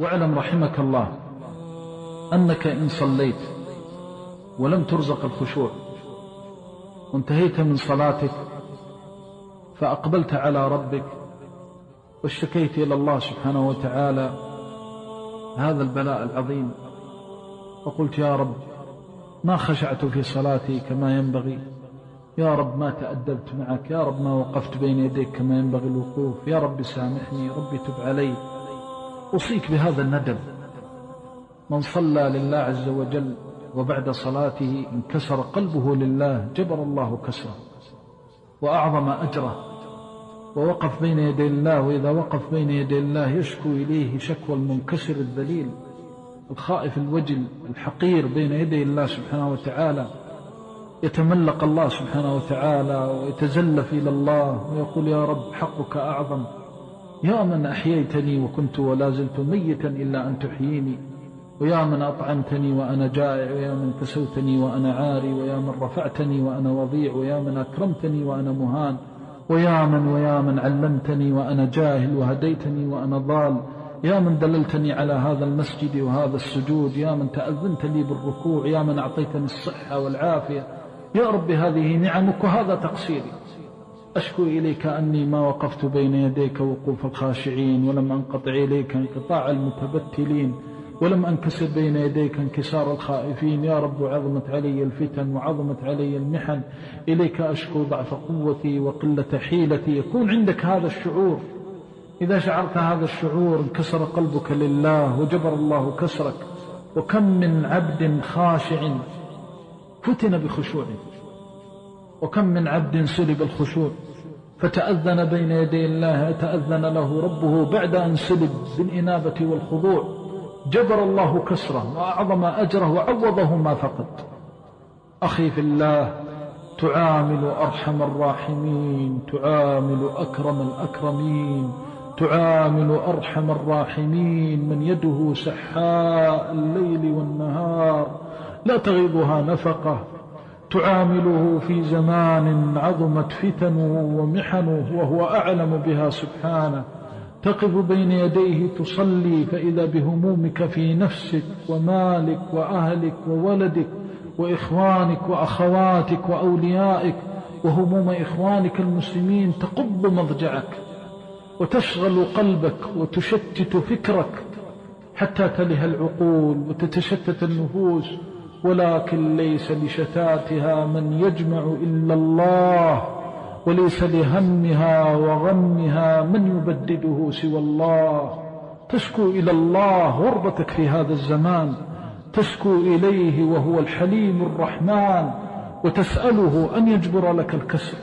واعلم رحمك الله أنك إن صليت ولم ترزق الخشوع وانتهيت من صلاتك فأقبلت على ربك واشتكيت إلى الله سبحانه وتعالى هذا البلاء العظيم. وقلت يا رب ما خشعت في صلاتي كما ينبغي يا رب ما تأدبت معك يا رب ما وقفت بين يديك كما ينبغي الوقوف يا رب سامحني ربي تب علي. أوصيك بهذا الندب من صلى لله عز وجل وبعد صلاته انكسر قلبه لله جبر الله كسره وأعظم أجره. ووقف بين يدي الله وإذا وقف بين يدي الله يشكو إليه شكوى المنكسر الذليل الخائف الوجل الحقير بين يدي الله سبحانه وتعالى. يتملق الله سبحانه وتعالى ويتزلف إلى الله ويقول يا رب حقك أعظم. يا من أحييتني وكنت ولا زلت ميتا إلا أن تحييني. ويا من أطعمتني وأنا جائع ويا من كسوتني وأنا عاري ويا من رفعتني وأنا وضيع ويا من أكرمتني وأنا مهان. ويا من ويا من علمتني وأنا جاهل وهديتني وأنا ضال. يا من دللتني على هذا المسجد وهذا السجود. يا من تأذنت لي بالركوع. يا من أعطيتني الصحة والعافية. يا رب هذه نعمك وهذا تقصيري. أشكو إليك أني ما وقفت بين يديك وقوف الخاشعين ولم أنقطع إليك انقطاع المتبتلين ولم أنكسر بين يديك انكسار الخائفين. يا رب عظمت علي الفتن وعظمت علي المحن. إليك أشكو ضعف قوتي وقلة حيلتي. يكون عندك هذا الشعور. إذا شعرت هذا الشعور انكسر قلبك لله وجبر الله كسرك. وكم من عبد خاشع فتن بخشوعه. وكم من عبد سلب الخشوع فتأذن بين يدي الله تأذن له ربه بعد أن سلب بالإنابة والخضوع. جبر الله كسرة وأعظم أجره وعوضه ما فقد أخي في الله تعامل أرحم الراحمين تعامل أكرم الأكرمين تعامل أرحم الراحمين. من يده سحاء الليل والنهار لا تغيضها نفقة تعامله في زمان عظمت فتنه ومحنه وهو أعلم بها سبحانه. تقف بين يديه تصلي فإذا بهمومك في نفسك ومالك وأهلك وولدك وإخوانك وأخواتك وأوليائك وهموم إخوانك المسلمين تقب مضجعك وتشغل قلبك وتشتت فكرك حتى تله العقول وتتشتت النفوس ولكن ليس لشتاتها من يجمع إلا الله وليس لهمها وغمها من يبدده سوى الله. تشكو إلى الله غربتك في هذا الزمان تشكو إليه وهو الحليم الرحمن وتسأله أن يجبر لك الكسر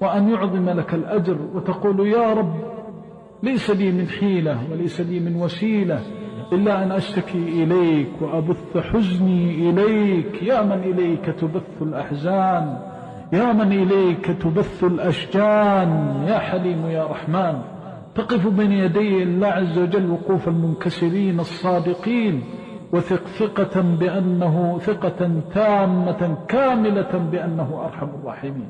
وأن يعظم لك الأجر وتقول يا رب ليس لي من حيلة وليس لي من وسيلة إلا أن أشتكي إليك وأبث حزني إليك. يا من إليك تبث الأحزان؟ يا من إليك تبث الأشجان؟ يا حليم يا رحمن تقف بين يدي الله عز وجل وقوف المنكسرين الصادقين وثق ثقة بأنه ثقة تامة كاملة بأنه أرحم الراحمين.